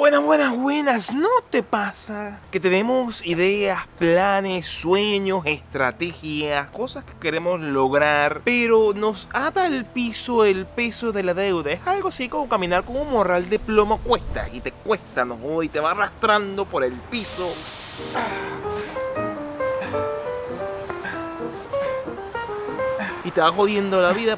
buenas, buenas, buenas. ¿No te pasa que tenemos ideas, planes, sueños, estrategias, cosas que queremos lograr, pero nos ata al piso el peso de la deuda? Es algo así como caminar con un morral de plomo cuesta y te cuesta, ¿no? Y te va arrastrando por el piso. Y te va jodiendo la vida.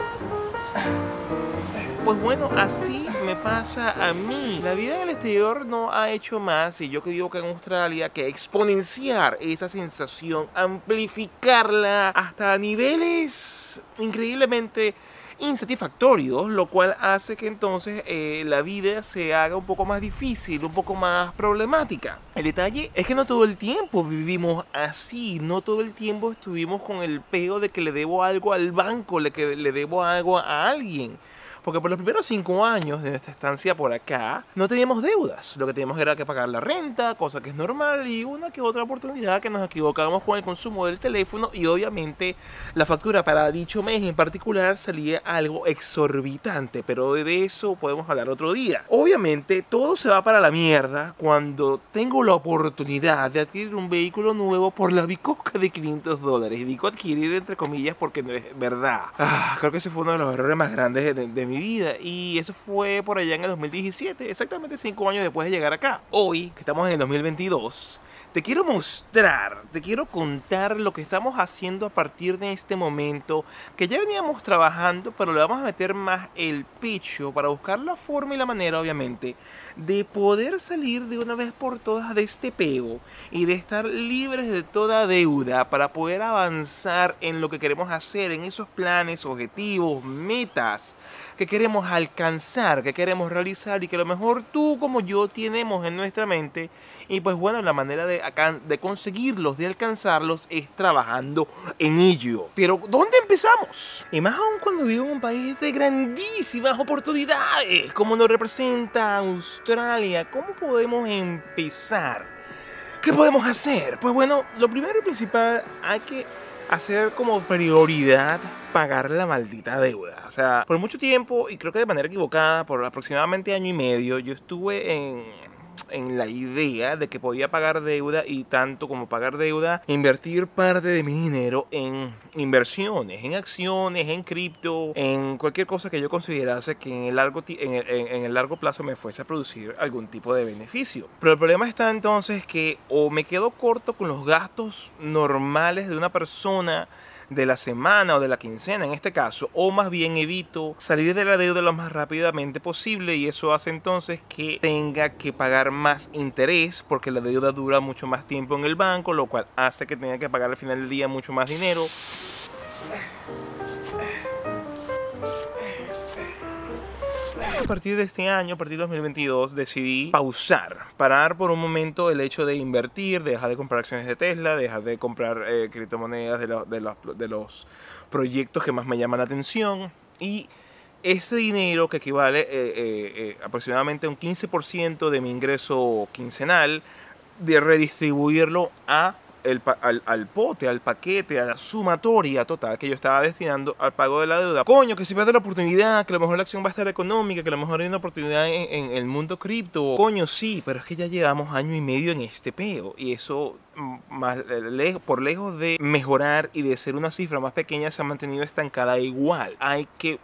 Pues bueno, así pasa a mí. La vida en el exterior no ha hecho más, y yo que vivo acá en Australia, que exponenciar esa sensación, amplificarla hasta niveles increíblemente insatisfactorios, lo cual hace que entonces eh, la vida se haga un poco más difícil, un poco más problemática. El detalle es que no todo el tiempo vivimos así, no todo el tiempo estuvimos con el peo de que le debo algo al banco, le que le debo algo a alguien. Porque por los primeros cinco años de nuestra estancia por acá, no teníamos deudas. Lo que teníamos era que pagar la renta, cosa que es normal, y una que otra oportunidad que nos equivocábamos con el consumo del teléfono, y obviamente la factura para dicho mes en particular salía algo exorbitante, pero de eso podemos hablar otro día. Obviamente todo se va para la mierda cuando tengo la oportunidad de adquirir un vehículo nuevo por la bicoca de 500 dólares. Y digo adquirir entre comillas porque no es verdad. Ah, creo que ese fue uno de los errores más grandes de, de vida. Y eso fue por allá en el 2017, exactamente 5 años después de llegar acá. Hoy, que estamos en el 2022, te quiero mostrar, te quiero contar lo que estamos haciendo a partir de este momento, que ya veníamos trabajando, pero le vamos a meter más el pecho para buscar la forma y la manera, obviamente, de poder salir de una vez por todas de este pego y de estar libres de toda deuda para poder avanzar en lo que queremos hacer, en esos planes, objetivos, metas que queremos alcanzar, que queremos realizar y que a lo mejor tú como yo tenemos en nuestra mente. Y pues bueno, la manera de, de conseguirlos, de alcanzarlos, es trabajando en ello. Pero ¿dónde empezamos? Y más aún cuando vivo en un país de grandísimas oportunidades, como nos representa Australia, ¿cómo podemos empezar? ¿Qué podemos hacer? Pues bueno, lo primero y principal hay que hacer como prioridad pagar la maldita deuda. O sea, por mucho tiempo, y creo que de manera equivocada, por aproximadamente año y medio, yo estuve en, en la idea de que podía pagar deuda y tanto como pagar deuda, invertir parte de mi dinero en inversiones, en acciones, en cripto, en cualquier cosa que yo considerase que en el, largo, en el, en el largo plazo me fuese a producir algún tipo de beneficio. Pero el problema está entonces que o me quedo corto con los gastos normales de una persona, de la semana o de la quincena en este caso, o más bien evito salir de la deuda lo más rápidamente posible y eso hace entonces que tenga que pagar más interés porque la deuda dura mucho más tiempo en el banco, lo cual hace que tenga que pagar al final del día mucho más dinero. A partir de este año, a partir de 2022, decidí pausar, parar por un momento el hecho de invertir, dejar de comprar acciones de Tesla, dejar de comprar eh, criptomonedas de, de, los, de los proyectos que más me llaman la atención. Y ese dinero que equivale eh, eh, eh aproximadamente a un 15% de mi ingreso quincenal, de redistribuirlo a el, al, al, pote, al paquete, a la sumatoria total que yo estaba destinando al pago de la deuda. Coño, que si pierde la oportunidad, que a lo mejor la acción va a estar económica, que a lo mejor hay una oportunidad en, en el mundo cripto. Coño, sí, pero es que ya llevamos año y medio en este peo. Y eso, mm, más lejos, por lejos de mejorar y de ser una cifra más pequeña, se ha mantenido estancada igual. Hay que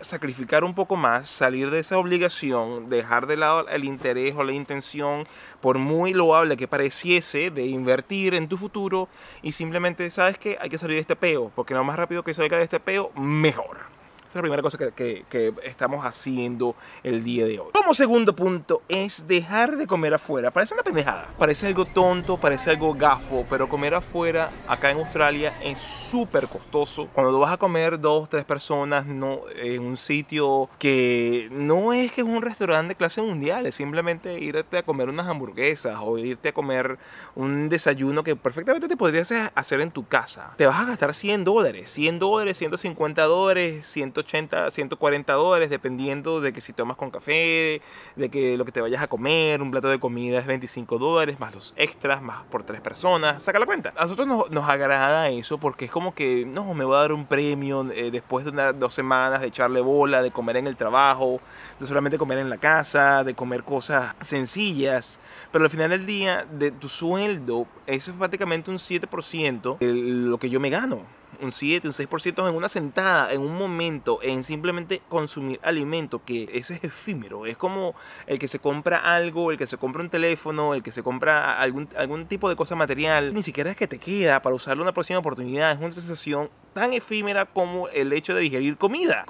sacrificar un poco más, salir de esa obligación, dejar de lado el interés o la intención, por muy loable que pareciese, de invertir en tu futuro y simplemente, ¿sabes que Hay que salir de este peo, porque lo más rápido que salga de este peo, mejor. Esa es la primera cosa que, que, estamos haciendo el día de hoy. Como segundo punto es dejar de comer afuera. Parece una pendejada. Parece algo tonto, parece algo gafo, pero comer afuera acá en Australia es súper costoso. Cuando vas a comer dos, tres personas no, en un sitio que no es que es un restaurante de clase mundial, es simplemente irte a comer unas hamburguesas o irte a comer un desayuno que perfectamente te podrías hacer en tu casa. Te vas a gastar 100 dólares, 100 dólares, 150 dólares, 100 180, 140 dólares, dependiendo de que si tomas con café, de que lo que te vayas a comer, un plato de comida es 25 dólares, más los extras, más por tres personas, saca la cuenta. A nosotros nos, nos agrada eso porque es como que, no, me voy a dar un premio eh, después de unas dos semanas de echarle bola, de comer en el trabajo, de solamente comer en la casa, de comer cosas sencillas, pero al final del día, de tu sueldo, eso es prácticamente un 7% de lo que yo me gano un 7, un 6% en una sentada, en un momento, en simplemente consumir alimento, que eso es efímero. Es como el que se compra algo, el que se compra un teléfono, el que se compra algún, algún tipo de cosa material. Ni siquiera es que te queda para usarlo en una próxima oportunidad. Es una sensación tan efímera como el hecho de digerir comida.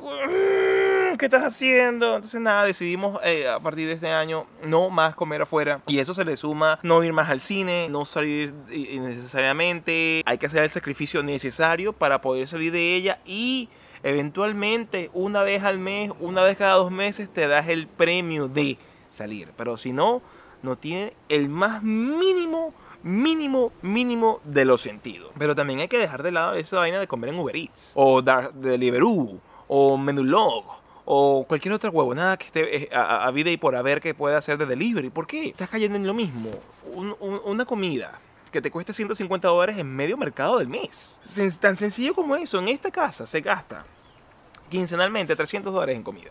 ¿Qué estás haciendo? Entonces nada, decidimos eh, a partir de este año no más comer afuera. Y eso se le suma no ir más al cine, no salir innecesariamente. Hay que hacer el sacrificio necesario para poder salir de ella y eventualmente una vez al mes, una vez cada dos meses te das el premio de salir. Pero si no, no tiene el más mínimo mínimo, mínimo de los sentidos. Pero también hay que dejar de lado esa vaina de comer en Uber Eats, o Deliveroo, o Menulog, o cualquier otra huevonada que esté eh, a, vida y por haber que pueda hacer de delivery. ¿Por qué? Estás cayendo en lo mismo. una comida que te cueste 150 dólares en medio mercado del mes. Tan sencillo como eso. En esta casa se gasta quincenalmente 300 dólares en comida.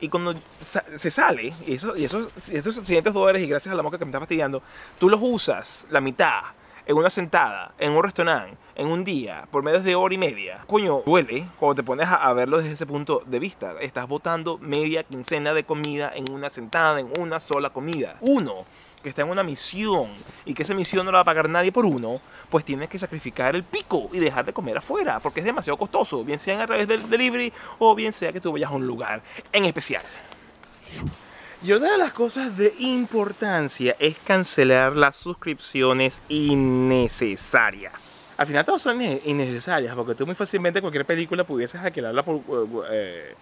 Y cuando se sale, y, eso, y esos, esos 600 dólares, y gracias a la moca que me está fastidiando, tú los usas la mitad en una sentada, en un restaurante, en un día, por medio de hora y media, coño, duele cuando te pones a, verlo desde ese punto de vista. Estás botando media quincena de comida en una sentada, en una sola comida. Uno que está en una misión y que esa misión no la va a pagar nadie por uno, pues tienes que sacrificar el pico y dejar de comer afuera, porque es demasiado costoso, bien sea a través del delivery o bien sea que tú vayas a un lugar en especial. Y otra de las cosas de importancia es cancelar las suscripciones innecesarias. Al final todas son innecesarias, porque tú muy fácilmente cualquier película pudieses alquilarla por... Eh,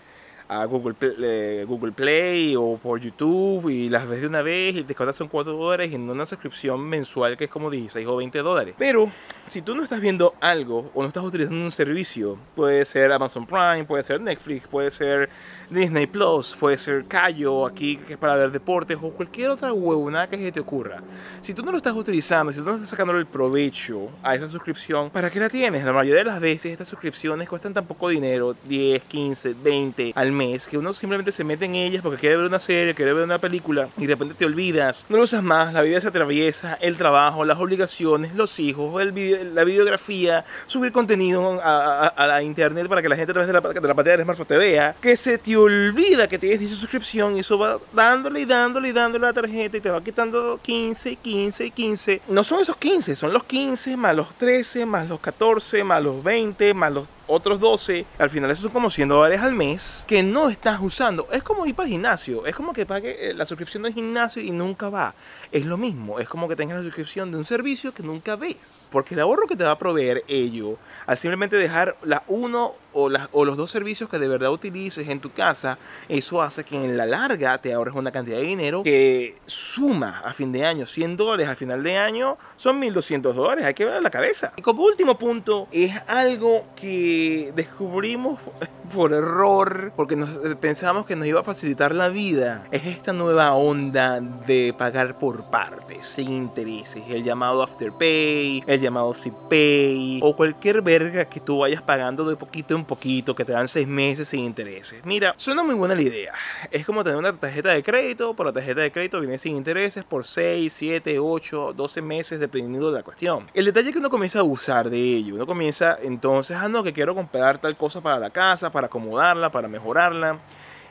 a Google eh, Google Play o por YouTube y las ves de una vez y te costas son 4 dólares en una suscripción mensual que es como 16 o 20 dólares. Pero si tú no estás viendo algo o no estás utilizando un servicio, puede ser Amazon Prime, puede ser Netflix, puede ser Disney Plus, puede ser Cayo aquí para ver deportes o cualquier otra huevonada que se te ocurra. Si tú no lo estás utilizando, si tú no estás sacando el provecho a esa suscripción, ¿para qué la tienes? La mayoría de las veces estas suscripciones cuestan tan poco dinero, 10, 15, 20 al mes, que uno simplemente se mete en ellas porque quiere ver una serie, quiere ver una película y de repente te olvidas, no lo usas más, la vida se atraviesa, el trabajo, las obligaciones, los hijos, el la videografía, subir contenido a, la internet para que la gente a través de la, de la pantalla de smartphone te vea, que se te olvida que tienes esa suscripción y eso va dándole y dándole y dándole la tarjeta y te va quitando 15, 15, 15. No son esos 15, son los 15 más los 13, más los 14, más los 20, más los otros 12. Al final eso son como 100 dólares al mes que no estás usando. Es como ir para el gimnasio. Es como que pague eh, la suscripción del gimnasio y nunca va. Es lo mismo. Es como que tengas la suscripción de un servicio que nunca ves. Porque el ahorro que te va a proveer ello al simplemente dejar la uno o, o los dos servicios que de verdad utilices en tu casa, eso hace que en la larga te ahorres una cantidad de dinero que suma a fin de año 100 dólares, al final de año son 1200 dólares, hay que ver la cabeza. Y como último punto, es algo que descubrimos por error, porque nos, eh, pensamos que nos iba a facilitar la vida, es esta nueva onda de pagar por partes, sin intereses, el llamado Afterpay, el llamado pay o cualquier verga que tú vayas pagando de poquito en poquito, que te dan seis meses sin intereses. Mira, suena muy buena la idea. Es como tener una tarjeta de crédito, por la tarjeta de crédito viene sin intereses por 6, 7, 8, 12 meses, dependiendo de la cuestión. El detalle es que uno comienza a abusar de ello, uno comienza entonces, ah, no, que quiero comprar tal cosa para la casa, para acomodarla, para mejorarla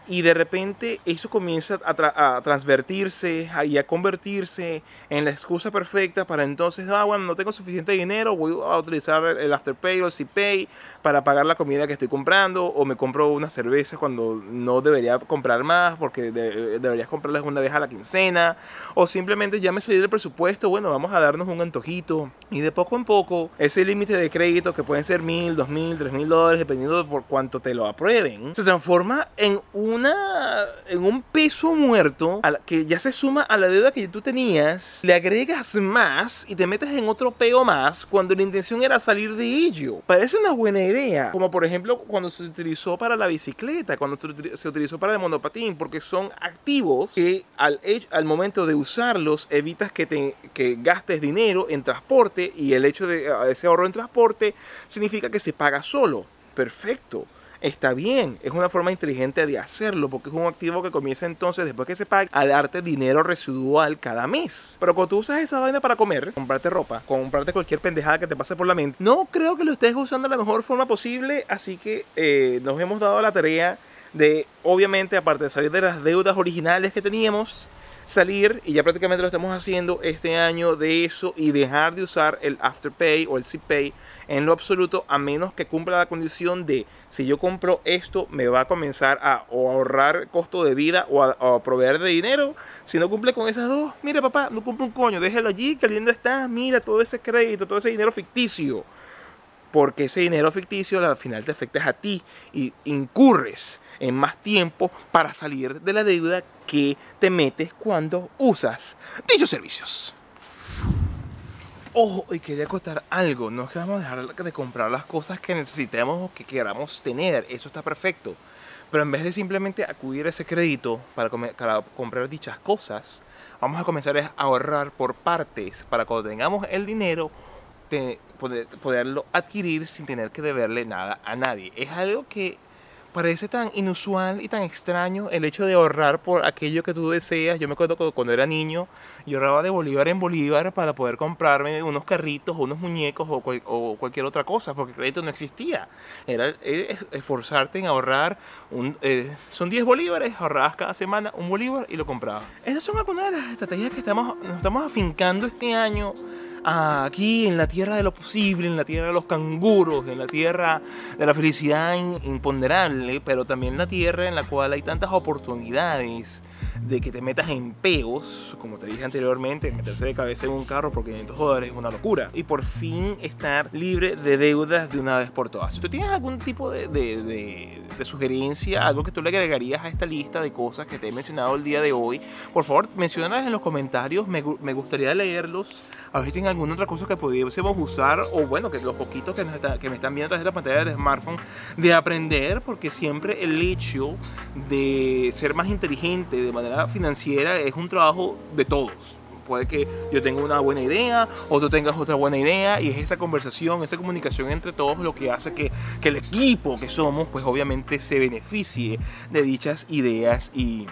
y de repente eso comienza a, transvertirse y a convertirse en la excusa perfecta para entonces, ah, bueno, no tengo suficiente dinero, voy a utilizar el Afterpay o el CPay para pagar la comida que estoy comprando o me compro una cerveza cuando no debería comprar más porque deberías comprarlas una vez a la quincena o simplemente ya me salí del presupuesto, bueno, vamos a darnos un antojito y de poco en poco ese límite de crédito que pueden ser mil, dos mil, tres mil dólares dependiendo de por cuánto te lo aprueben, se transforma en un una en un peso muerto que ya se suma a la deuda que tú tenías, le agregas más y te metes en otro peo más cuando la intención era salir de ello. Parece una buena idea, como por ejemplo cuando se utilizó para la bicicleta, cuando se utilizó para el monopatín, porque son activos que al, al momento de usarlos evitas que, te, que gastes dinero en transporte y el hecho de ese ahorro en transporte significa que se paga solo. Perfecto está bien, es una forma inteligente de hacerlo, porque es un activo que comienza entonces, después que se pague, a darte dinero residual cada mes. Pero cuando tú usas esa vaina para comer, comprarte ropa, comprarte cualquier pendejada que te pase por la mente, no creo que lo estés usando de la mejor forma posible, así que eh, nos hemos dado la tarea de, obviamente, aparte de salir de las deudas originales que teníamos, salir, y ya prácticamente lo estamos haciendo este año, de eso y dejar de usar el Afterpay o el CPay en lo absoluto, a menos que cumpla la condición de si yo compro esto, me va a comenzar a ahorrar costo de vida o a, proveer de dinero. Si no cumple con esas dos, mire papá, no cumple un coño, déjelo allí, que lindo está, mira todo ese crédito, todo ese dinero ficticio. Porque ese dinero ficticio al final te afecta a ti y incurres en más tiempo para salir de la deuda que te metes cuando usas dichos servicios. Ojo, y quería contar algo, no es que vamos a dejar de comprar las cosas que necesitemos o que queramos tener, eso está perfecto. Pero en vez de simplemente acudir a ese crédito para, comprar dichas cosas, vamos a comenzar a ahorrar por partes para cuando tengamos el dinero poderlo adquirir sin tener que deberle nada a nadie. Es algo que parece tan inusual y tan extraño el hecho de ahorrar por aquello que tú deseas. Yo me acuerdo cuando era niño, yo ahorraba de bolívar en bolívar para poder comprarme unos carritos o unos muñecos o, cualquier otra cosa, porque el crédito no existía. Era esforzarte en ahorrar, un, eh, son 10 bolívares, ahorrabas cada semana un bolívar y lo comprabas. Esas son algunas de las estrategias que estamos, nos estamos afincando este año aquí en la tierra de lo posible, en la tierra de los canguros, en la tierra de la felicidad imponderable, pero también la tierra en la cual hay tantas oportunidades de que te metas en peos, como te dije anteriormente, meterse de cabeza en un carro por 500 dólares es una locura. Y por fin estar libre de deudas de una vez por todas. Tú tienes algún tipo de, sugerencia, algo que tú le agregarías a esta lista de cosas que te he mencionado el día de hoy, por favor, mencionalas en los comentarios. Me, me gustaría leerlos. A ver si tienen alguna otra cosa que pudiésemos usar, o bueno, que los poquitos que, que me están viendo a través de la pantalla del smartphone, de aprender, porque siempre el hecho de ser más inteligente de manera financiera es un trabajo de todos. Puede que yo tenga una buena idea o tú tengas otra buena idea y es esa conversación, esa comunicación entre todos lo que hace que, que el equipo que somos pues obviamente se beneficie de dichas ideas y,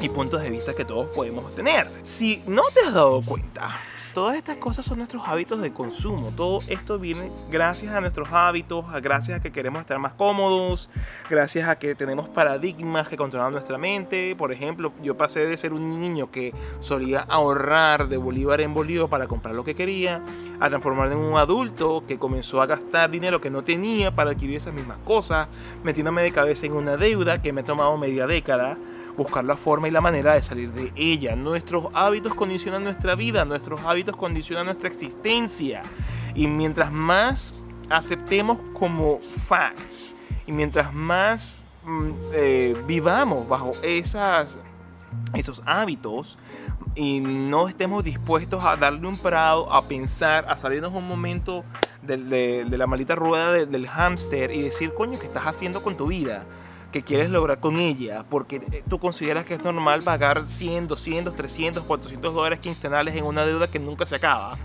y puntos de vista que todos podemos tener. Si no te has dado cuenta, todas estas cosas son nuestros hábitos de consumo. Todo esto viene gracias a nuestros hábitos, gracias a que queremos estar más cómodos, gracias a que tenemos paradigmas que controlan nuestra mente. Por ejemplo, yo pasé de ser un niño que solía ahorrar de bolívar en bolívar para comprar lo que quería, a transformarme en un adulto que comenzó a gastar dinero que no tenía para adquirir esas mismas cosas, metiéndome de cabeza en una deuda que me ha tomado media década buscar la forma y la manera de salir de ella. Nuestros hábitos condicionan nuestra vida, nuestros hábitos condicionan nuestra existencia. Y mientras más aceptemos como facts y mientras más mm, eh, vivamos bajo esas, esos hábitos y no estemos dispuestos a darle un parado, a pensar, a salirnos un momento de, la maldita rueda del hámster y decir, coño, ¿qué estás haciendo con tu vida? Que quieres lograr con ella, porque eh, tú consideras que es normal pagar 100, 200, 300, 400 dólares quincenales en una deuda que nunca se acaba.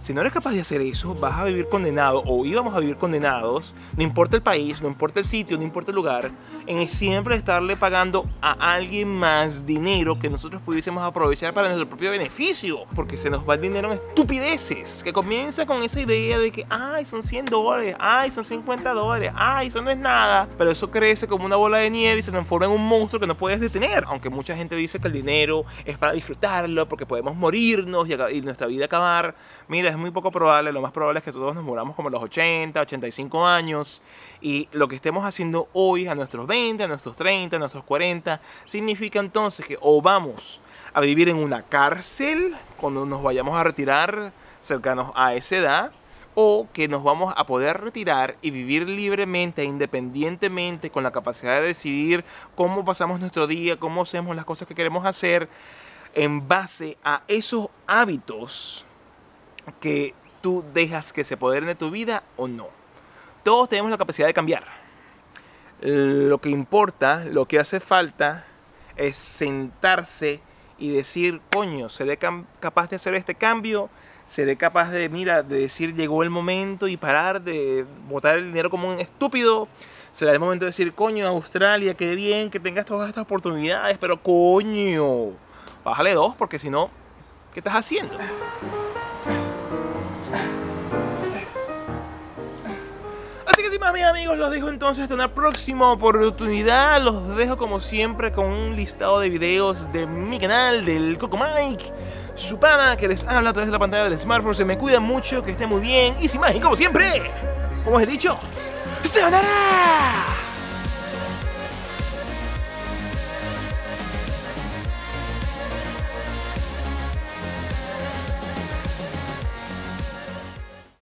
Si no eres capaz de hacer eso, vas a vivir condenado o íbamos a vivir condenados, no importa el país, no importa el sitio, no importa el lugar, en siempre estarle pagando a alguien más dinero que nosotros pudiésemos aprovechar para nuestro propio beneficio, porque se nos va el dinero en estupideces, que comienza con esa idea de que, ay, son 100 dólares, ay, son 50 dólares, ay, eso no es nada, pero eso crece como una bola de nieve y se transforma en un monstruo que no puedes detener, aunque mucha gente dice que el dinero es para disfrutarlo, porque podemos morirnos y, y nuestra vida acabar. Mira, es muy poco probable, lo más probable es que todos nos muramos como a los 80, 85 años y lo que estemos haciendo hoy a nuestros 20, a nuestros 30, a nuestros 40, significa entonces que o vamos a vivir en una cárcel cuando nos vayamos a retirar cercanos a esa edad, o que nos vamos a poder retirar y vivir libremente, independientemente, con la capacidad de decidir cómo pasamos nuestro día, cómo hacemos las cosas que queremos hacer, en base a esos hábitos que tú dejas que se apoderen de tu vida o no. Todos tenemos la capacidad de cambiar. Lo que importa, lo que hace falta, es sentarse y decir, coño, seré capaz de hacer este cambio, seré capaz de, mira, de decir, llegó el momento y parar de botar el dinero como un estúpido. Será el momento de decir, coño, Australia, qué bien que tengas todas estas oportunidades, pero coño, bájale dos, porque si no, ¿qué estás haciendo? Más, mis amigos, los dejo entonces hasta una próxima oportunidad. Los dejo como siempre con un listado de videos de mi canal, del Coco Mike, su pana que les habla a través de la pantalla del smartphone. Se me cuida mucho, que esté muy bien. Y sin más, y como siempre, como os he dicho, ¡se